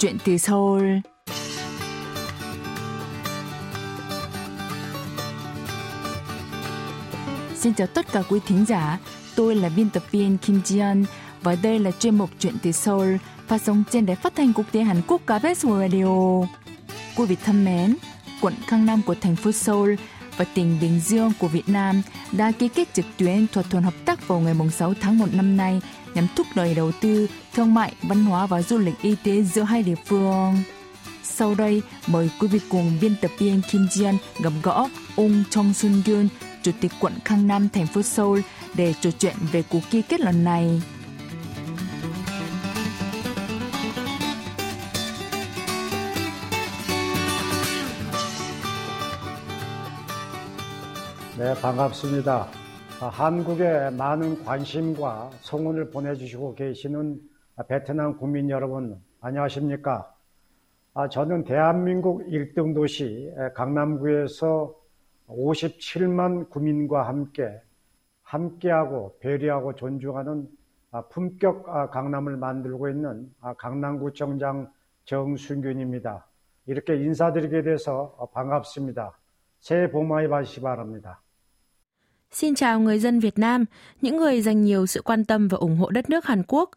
chuyện từ Seoul. Xin chào tất cả quý thính giả, tôi là biên tập viên Kim ji và đây là chuyên mục Chuyện từ Seoul phát sóng trên đài phát thanh quốc tế Hàn Quốc KBS Radio. Quý vị thân mến, quận Khang Nam của thành phố Seoul và tỉnh Bình Dương của Việt Nam đã ký kết trực tuyến thỏa thuận hợp tác vào ngày 6 tháng 1 năm nay nhằm thúc đẩy đầu tư, thương mại, văn hóa và du lịch y tế giữa hai địa phương. Sau đây, mời quý vị cùng biên tập viên Kim Jian gặp gỡ ông Chong Sun Gyun, Chủ tịch quận Khang Nam, thành phố Seoul để trò chuyện về cuộc ký kết lần này. 네, 반갑습니다. 한국에 많은 관심과 성원을 보내주시고 계시는 베트남 국민 여러분, 안녕하십니까? 저는 대한민국 1등 도시 강남구에서 57만 구민과 함께 함께하고 배려하고 존중하는 품격 강남을 만들고 있는 강남구청장 정순균입니다. 이렇게 인사드리게 돼서 반갑습니다. 새해 복 많이 받으시기 바랍니다. Xin chào người dân Việt Nam, những người dành nhiều sự quan tâm và ủng hộ đất nước Hàn Quốc.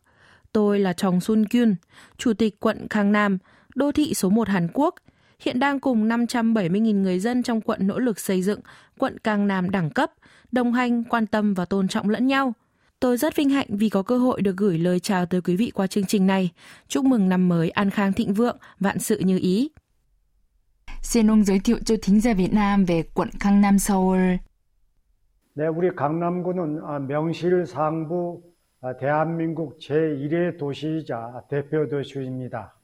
Tôi là Chong Sun Kyun, Chủ tịch quận Khang Nam, đô thị số 1 Hàn Quốc, hiện đang cùng 570.000 người dân trong quận nỗ lực xây dựng quận Càng Nam đẳng cấp, đồng hành, quan tâm và tôn trọng lẫn nhau. Tôi rất vinh hạnh vì có cơ hội được gửi lời chào tới quý vị qua chương trình này. Chúc mừng năm mới an khang thịnh vượng, vạn sự như ý. Xin ông giới thiệu cho thính giả Việt Nam về quận Cang Nam Seoul. 네, 우리 강남구는 명실상부 대한민국 제1의 도시이자 대표 도시입니다.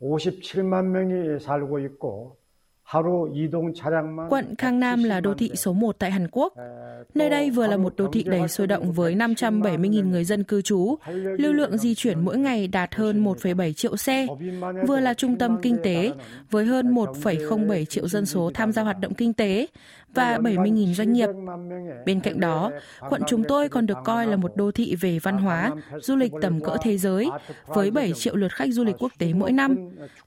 57만 명이 살고 있고 Quận Khang Nam là đô thị số 1 tại Hàn Quốc. Nơi đây vừa là một đô thị đầy sôi động với 570.000 người dân cư trú, lưu lượng di chuyển mỗi ngày đạt hơn 1,7 triệu xe, vừa là trung tâm kinh tế với hơn 1,07 triệu dân số tham gia hoạt động kinh tế và 70.000 doanh nghiệp. Bên cạnh đó, quận chúng tôi còn được coi là một đô thị về văn hóa, du lịch tầm cỡ thế giới, với 7 triệu lượt khách du lịch quốc tế mỗi năm,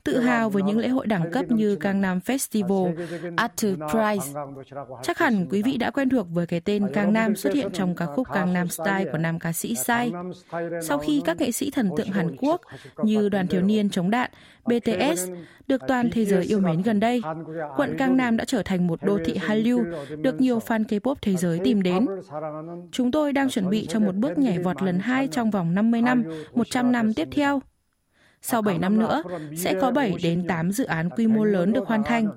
tự hào với những lễ hội đẳng cấp như Gangnam Festival, Arthur Prize. Chắc hẳn quý vị đã quen thuộc với cái tên Gangnam xuất hiện trong ca khúc Gangnam Style của nam ca sĩ Psy. Sau khi các nghệ sĩ thần tượng Hàn Quốc như đoàn thiếu niên chống đạn, BTS được toàn thế giới yêu mến gần đây, quận Cang Nam đã trở thành một đô thị Hallyu được nhiều fan K-pop thế giới tìm đến. Chúng tôi đang chuẩn bị cho một bước nhảy vọt lần hai trong vòng 50 năm, 100 năm tiếp theo. Sau 7 năm nữa, sẽ có 7 đến 8 dự án quy mô lớn được hoàn thành,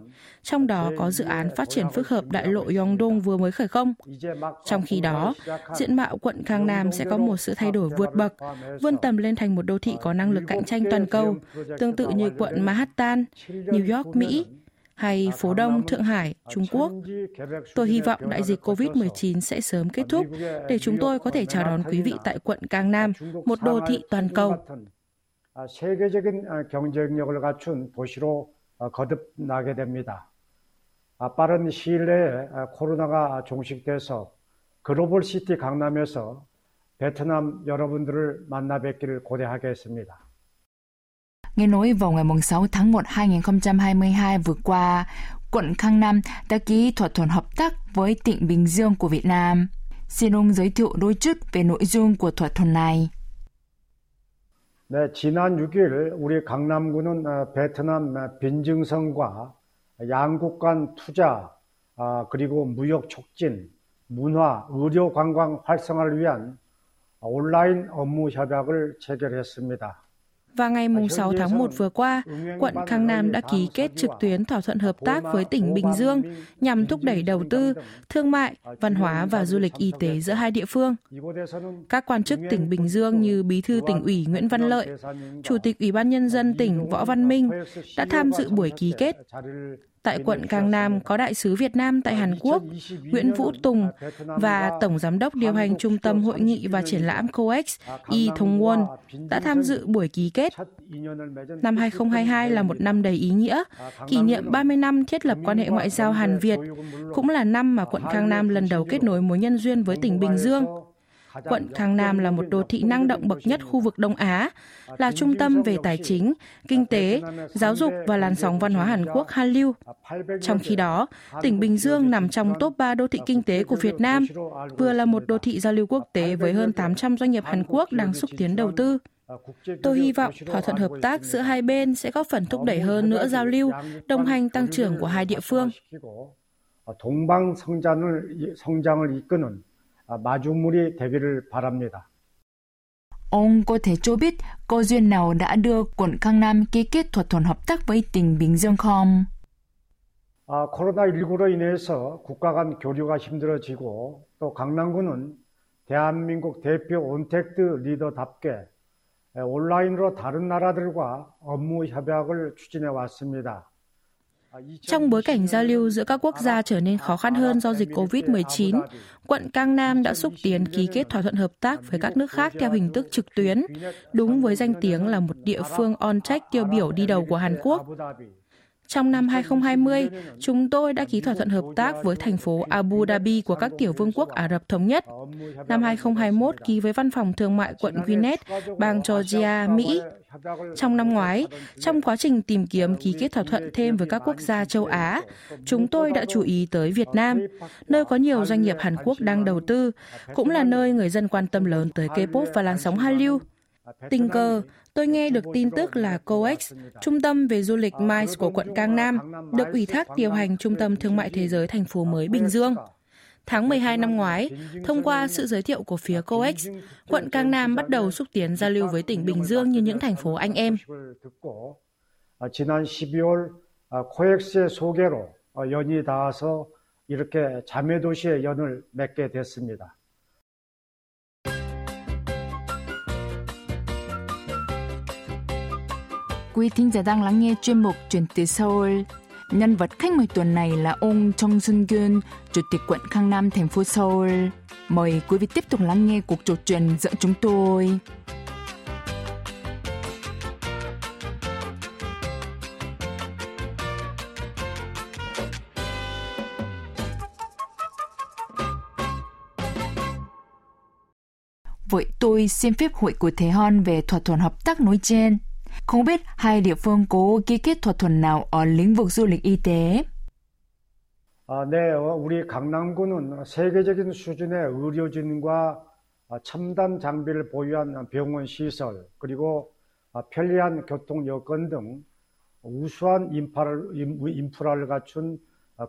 trong đó có dự án phát triển phức hợp đại lộ Yongdong vừa mới khởi công. Trong khi đó, diện mạo quận Khang Nam sẽ có một sự thay đổi vượt bậc, vươn tầm lên thành một đô thị có năng lực cạnh tranh toàn cầu, tương tự như quận Manhattan, New York, Mỹ, hay phố Đông, Thượng Hải, Trung Quốc. Tôi hy vọng đại dịch COVID-19 sẽ sớm kết thúc để chúng tôi có thể chào đón quý vị tại quận Cang Nam, một đô thị toàn cầu. 세계적인 경쟁력을 갖춘 도시로 거듭나게 됩니다. 빠른 시일 내에 코로나가 종식돼서 글로벌 시티 강남에서 베트남 여러분들을 만나 뵙기를 고대하겠습니다. Nghe nói vào ngày 6 tháng 1 2022 vừa qua, quận Khang Nam đã ký thỏa thuận hợp tác với tỉnh Bình Dương của Việt Nam. Xin ông giới thiệu đôi chút về nội dung của thỏa thuận này. 네, 지난 6일 우리 강남구는 베트남 빈증성과 양국 간 투자 그리고 무역 촉진, 문화, 의료 관광 활성화를 위한 온라인 업무 협약을 체결했습니다. Và ngày 6 tháng 1 vừa qua, quận Khang Nam đã ký kết trực tuyến thỏa thuận hợp tác với tỉnh Bình Dương nhằm thúc đẩy đầu tư, thương mại, văn hóa và du lịch y tế giữa hai địa phương. Các quan chức tỉnh Bình Dương như Bí thư tỉnh ủy Nguyễn Văn Lợi, Chủ tịch Ủy ban Nhân dân tỉnh Võ Văn Minh đã tham dự buổi ký kết. Tại quận Càng Nam có Đại sứ Việt Nam tại Hàn Quốc Nguyễn Vũ Tùng và Tổng Giám đốc điều hành Trung tâm Hội nghị và Triển lãm COEX Y Thông Won đã tham dự buổi ký kết. Năm 2022 là một năm đầy ý nghĩa, kỷ niệm 30 năm thiết lập quan hệ ngoại giao Hàn-Việt, cũng là năm mà quận Cang Nam lần đầu kết nối mối nhân duyên với tỉnh Bình Dương. quận Cang Nam là một đô thị năng động bậc nhất khu vực Đông Á, là trung tâm về tài chính, kinh tế, giáo dục và làn sóng văn hóa Hàn Quốc Hallyu. Trong khi đó, tỉnh Bình Dương nằm trong top 3 đô thị kinh tế của Việt Nam, vừa là một đô thị giao lưu quốc tế với hơn 800 doanh nghiệp Hàn Quốc đang xúc tiến đầu tư. Tôi hy vọng thỏa thuận hợp tác giữa hai bên sẽ góp phần thúc đẩy hơn nữa giao lưu, đồng hành tăng trưởng của hai địa phương. 동방 성장을 성장을 이끄는 마중물이 되기를 바랍니다. Ông có thể cho biết có duyên nào đã đưa quận Cang Nam ký kết thỏa thuận hợp tác với tỉnh Bình Dương không? 아, 코로나19로 인해서 국가 간 교류가 힘들어지고 또 강남구는 대한민국 대표 온택트 리더답게 온라인으로 다른 나라들과 업무 협약을 추진해 왔습니다. Trong bối cảnh giao lưu giữa các quốc gia trở nên khó khăn hơn do dịch COVID-19, quận Cang Nam đã xúc tiến ký kết thỏa thuận hợp tác với các nước khác theo hình thức trực tuyến, đúng với danh tiếng là một địa phương on-tech tiêu biểu đi đầu của Hàn Quốc. Trong năm 2020, chúng tôi đã ký thỏa thuận hợp tác với thành phố Abu Dhabi của các tiểu vương quốc Ả Rập Thống Nhất. Năm 2021 ký với Văn phòng Thương mại quận Gwinnett, bang Georgia, Mỹ. Trong năm ngoái, trong quá trình tìm kiếm ký kết thỏa thuận thêm với các quốc gia châu Á, chúng tôi đã chú ý tới Việt Nam, nơi có nhiều doanh nghiệp Hàn Quốc đang đầu tư, cũng là nơi người dân quan tâm lớn tới K-pop và làn sóng Hallyu. Tình cờ, tôi nghe được tin tức là COEX, trung tâm về du lịch MICE của quận Cang Nam, được ủy thác điều hành Trung tâm Thương mại Thế giới thành phố mới Bình Dương. Tháng 12 năm ngoái, thông qua sự giới thiệu của phía COEX, quận Cang Nam bắt đầu xúc tiến giao lưu với tỉnh Bình Dương như những thành phố anh em. 지난 12월 코엑스의 소개로 연이 닿아서 이렇게 자매 도시의 연을 맺게 됐습니다. Quý thính giả đang lắng nghe chuyên mục Truyền từ Seoul. Nhân vật khách mời tuần này là ông Trong Sun Gyun, Chủ tịch quận Khang Nam, thành phố Seoul. Mời quý vị tiếp tục lắng nghe cuộc trò chuyện giữa chúng tôi. Vậy tôi xin phép hội của Thế Hon về thỏa thuận hợp tác nói trên. Không biết hai địa phương có ký kết thỏa thuận nào ở lĩnh vực du lịch y tế? 아, 네, 우리 강남구는 세계적인 수준의 의료진과 첨단 장비를 보유한 병원 시설 그리고 편리한 교통 여건 등 우수한 인프라를, 인프라를 갖춘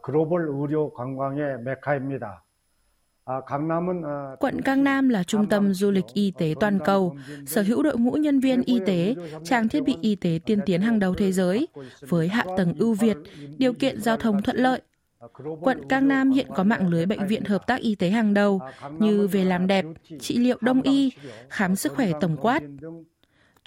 글로벌 의료 관광의 메카입니다. Quận Cang Nam là trung tâm du lịch y tế toàn cầu, sở hữu đội ngũ nhân viên y tế, trang thiết bị y tế tiên tiến hàng đầu thế giới, với hạ tầng ưu việt, điều kiện giao thông thuận lợi. Quận Cang Nam hiện có mạng lưới bệnh viện hợp tác y tế hàng đầu như về làm đẹp, trị liệu đông y, khám sức khỏe tổng quát,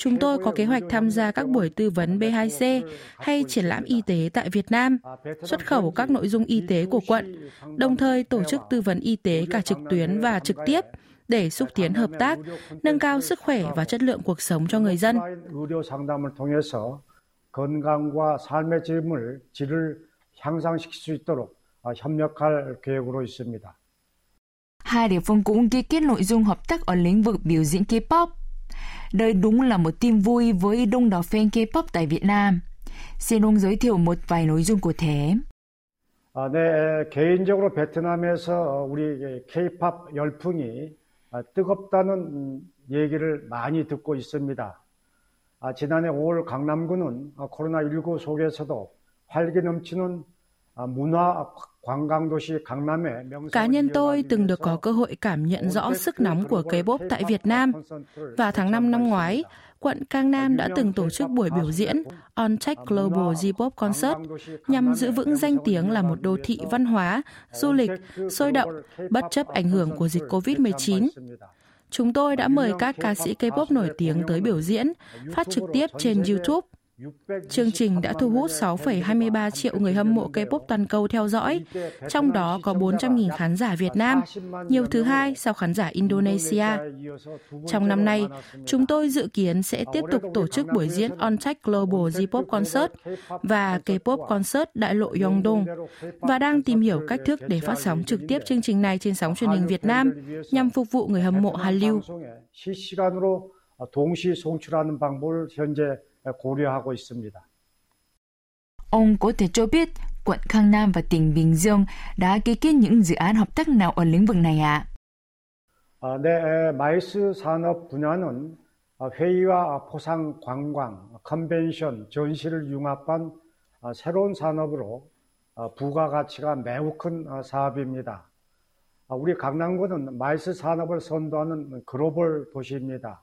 Chúng tôi có kế hoạch tham gia các buổi tư vấn B2C hay triển lãm y tế tại Việt Nam, xuất khẩu các nội dung y tế của quận, đồng thời tổ chức tư vấn y tế cả trực tuyến và trực tiếp để xúc tiến hợp tác, nâng cao sức khỏe và chất lượng cuộc sống cho người dân. 건강과 삶의 질을, 질을 향상시킬 수 있도록 협력할 계획으로 있습니다. Hai địa phương cũng ký kết nội dung hợp tác ở lĩnh vực biểu diễn K-pop. Đây đúng là một tin vui với đông đảo fan K-pop tại Việt Nam. Xin ông giới thiệu một vài nội dung cụ thể. 아, 네, 개인적으로 베트남에서 우리 K-pop 열풍이 뜨겁다는 얘기를 많이 듣고 있습니다. 아, 지난해 5월 강남구는 코로나19 속에서도 활기 넘치는 Cá nhân tôi từng được có cơ hội cảm nhận rõ sức nóng của K-pop tại Việt Nam. Và tháng 5 năm ngoái, quận Cang Nam đã từng tổ chức buổi biểu diễn On Tech Global J-pop Concert nhằm giữ vững danh tiếng là một đô thị văn hóa, du lịch, sôi động, bất chấp ảnh hưởng của dịch COVID-19. Chúng tôi đã mời các ca sĩ K-pop nổi tiếng tới biểu diễn, phát trực tiếp trên YouTube Chương trình đã thu hút 6,23 triệu người hâm mộ K-pop toàn cầu theo dõi, trong đó có 400.000 khán giả Việt Nam, nhiều thứ hai sau khán giả Indonesia. Trong năm nay, chúng tôi dự kiến sẽ tiếp tục tổ chức buổi diễn On Tech Global J-pop Concert và K-pop Concert đại lộ Yongdong và đang tìm hiểu cách thức để phát sóng trực tiếp chương trình này trên sóng truyền hình Việt Nam nhằm phục vụ người hâm mộ Hallyu. 동시 송출하는 방법을 현재 고려하고 있습니다. Ông có thể cho biết quận Khang Nam và tỉnh Bình Dương đã ký kết những dự án hợp tác nào ở lĩnh vực này ạ? 아, 네, 마이스 산업 분야는 회의와 포상 관광, 컨벤션, 전시를 융합한 새로운 산업으로 부가가치가 매우 큰 사업입니다. 우리 강남구는 마이스 산업을 선도하는 글로벌 도시입니다.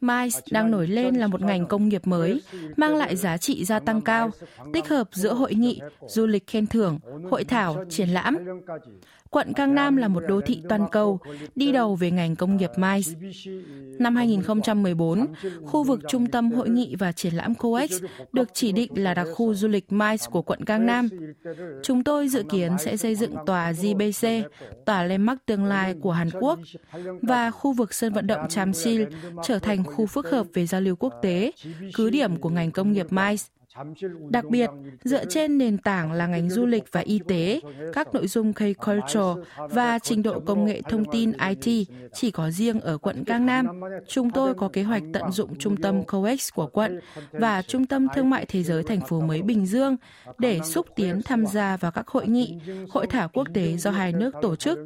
MICE đang nổi lên là một ngành công nghiệp mới, mang lại giá trị gia tăng cao, tích hợp giữa hội nghị, du lịch khen thưởng, hội thảo, triển lãm. Quận Cang Nam là một đô thị toàn cầu, đi đầu về ngành công nghiệp MICE. Năm 2014, khu vực trung tâm hội nghị và triển lãm COEX được chỉ định là đặc khu du lịch MICE của quận Cang Nam. Chúng tôi dự kiến sẽ xây dựng tòa GBC, tòa landmark tương lai của Hàn Quốc, và khu vực sân vận động Chamsil trở thành khu phức hợp về giao lưu quốc tế, cứ điểm của ngành công nghiệp MICE. Đặc biệt, dựa trên nền tảng là ngành du lịch và y tế, các nội dung K-Culture và trình độ công nghệ thông tin IT chỉ có riêng ở quận Cang Nam. Chúng tôi có kế hoạch tận dụng trung tâm COEX của quận và trung tâm thương mại thế giới thành phố mới Bình Dương để xúc tiến tham gia vào các hội nghị, hội thảo quốc tế do hai nước tổ chức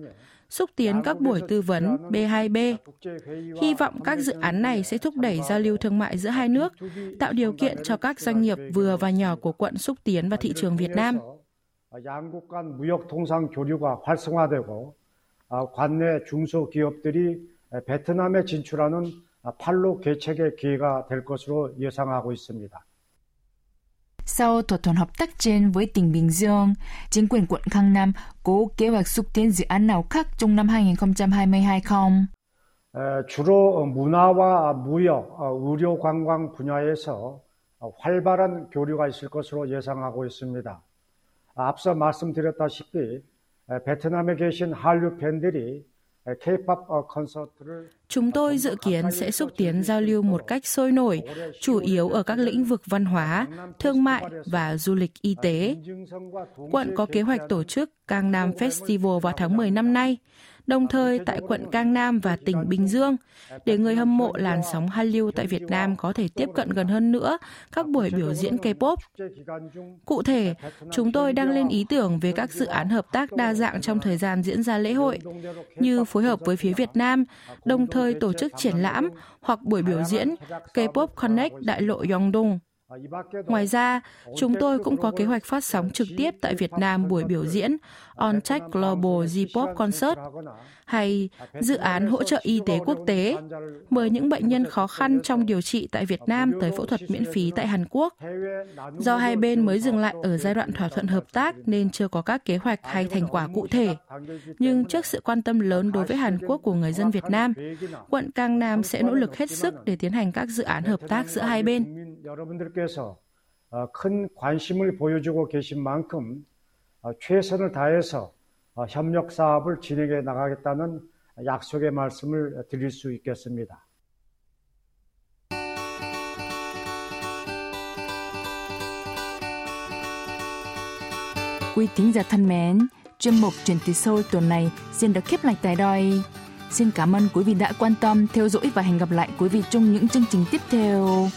xúc tiến các buổi tư vấn B2B. Hy vọng các dự án này sẽ thúc đẩy giao lưu thương mại giữa hai nước, tạo điều kiện cho các doanh nghiệp vừa và nhỏ của quận xúc tiến vào thị trường Việt Nam. 양국 간 무역 통상 교류가 활성화되고 관내 중소기업들이 베트남에 진출하는 판로 개척의 기회가 될 것으로 예상하고 있습니다. Sau thỏa thuận hợp tác trên với tỉnh Bình Dương, chính quyền quận Khang Nam có kế hoạch xúc tiến dự án nào khác trong năm 2022 không? 주로 문화와 무역, 의료 관광 분야에서 활발한 교류가 있을 것으로 예상하고 있습니다. 앞서 말씀드렸다시피 베트남에 계신 한류 팬들이 Chúng tôi dự kiến sẽ xúc tiến giao lưu một cách sôi nổi, chủ yếu ở các lĩnh vực văn hóa, thương mại và du lịch y tế. Quận có kế hoạch tổ chức Cang Nam Festival vào tháng 10 năm nay, đồng thời tại quận Cang Nam và tỉnh Bình Dương, để người hâm mộ làn sóng Hallyu tại Việt Nam có thể tiếp cận gần hơn nữa các buổi biểu diễn K-pop. Cụ thể, chúng tôi đang lên ý tưởng về các dự án hợp tác đa dạng trong thời gian diễn ra lễ hội, như phối hợp với phía Việt Nam, đồng thời tổ chức triển lãm hoặc buổi biểu diễn K-pop Connect đại lộ Yongdong. Ngoài ra, chúng tôi cũng có kế hoạch phát sóng trực tiếp tại Việt Nam buổi biểu diễn On Tech Global G Pop Concert hay dự án hỗ trợ y tế quốc tế, mời những bệnh nhân khó khăn trong điều trị tại Việt Nam tới phẫu thuật miễn phí tại Hàn Quốc. Do hai bên mới dừng lại ở giai đoạn thỏa thuận hợp tác nên chưa có các kế hoạch hay thành quả cụ thể. Nhưng trước sự quan tâm lớn đối với Hàn Quốc của người dân Việt Nam, quận Cang Nam sẽ nỗ lực hết sức để tiến hành các dự án hợp tác giữa hai bên. 큰 관심을 보여주고 계신 만큼 최선을 다해서 협력 사업을 진행해 나가겠다는 약속의 말씀을 드릴 수 있겠습니다. Quý thính giả thân mến, chuyên mục Truyền từ Seoul tuần này xin được khép lại tại đây. Xin cảm ơn quý vị đã quan tâm, theo dõi và hẹn gặp lại quý vị trong những chương trình tiếp theo.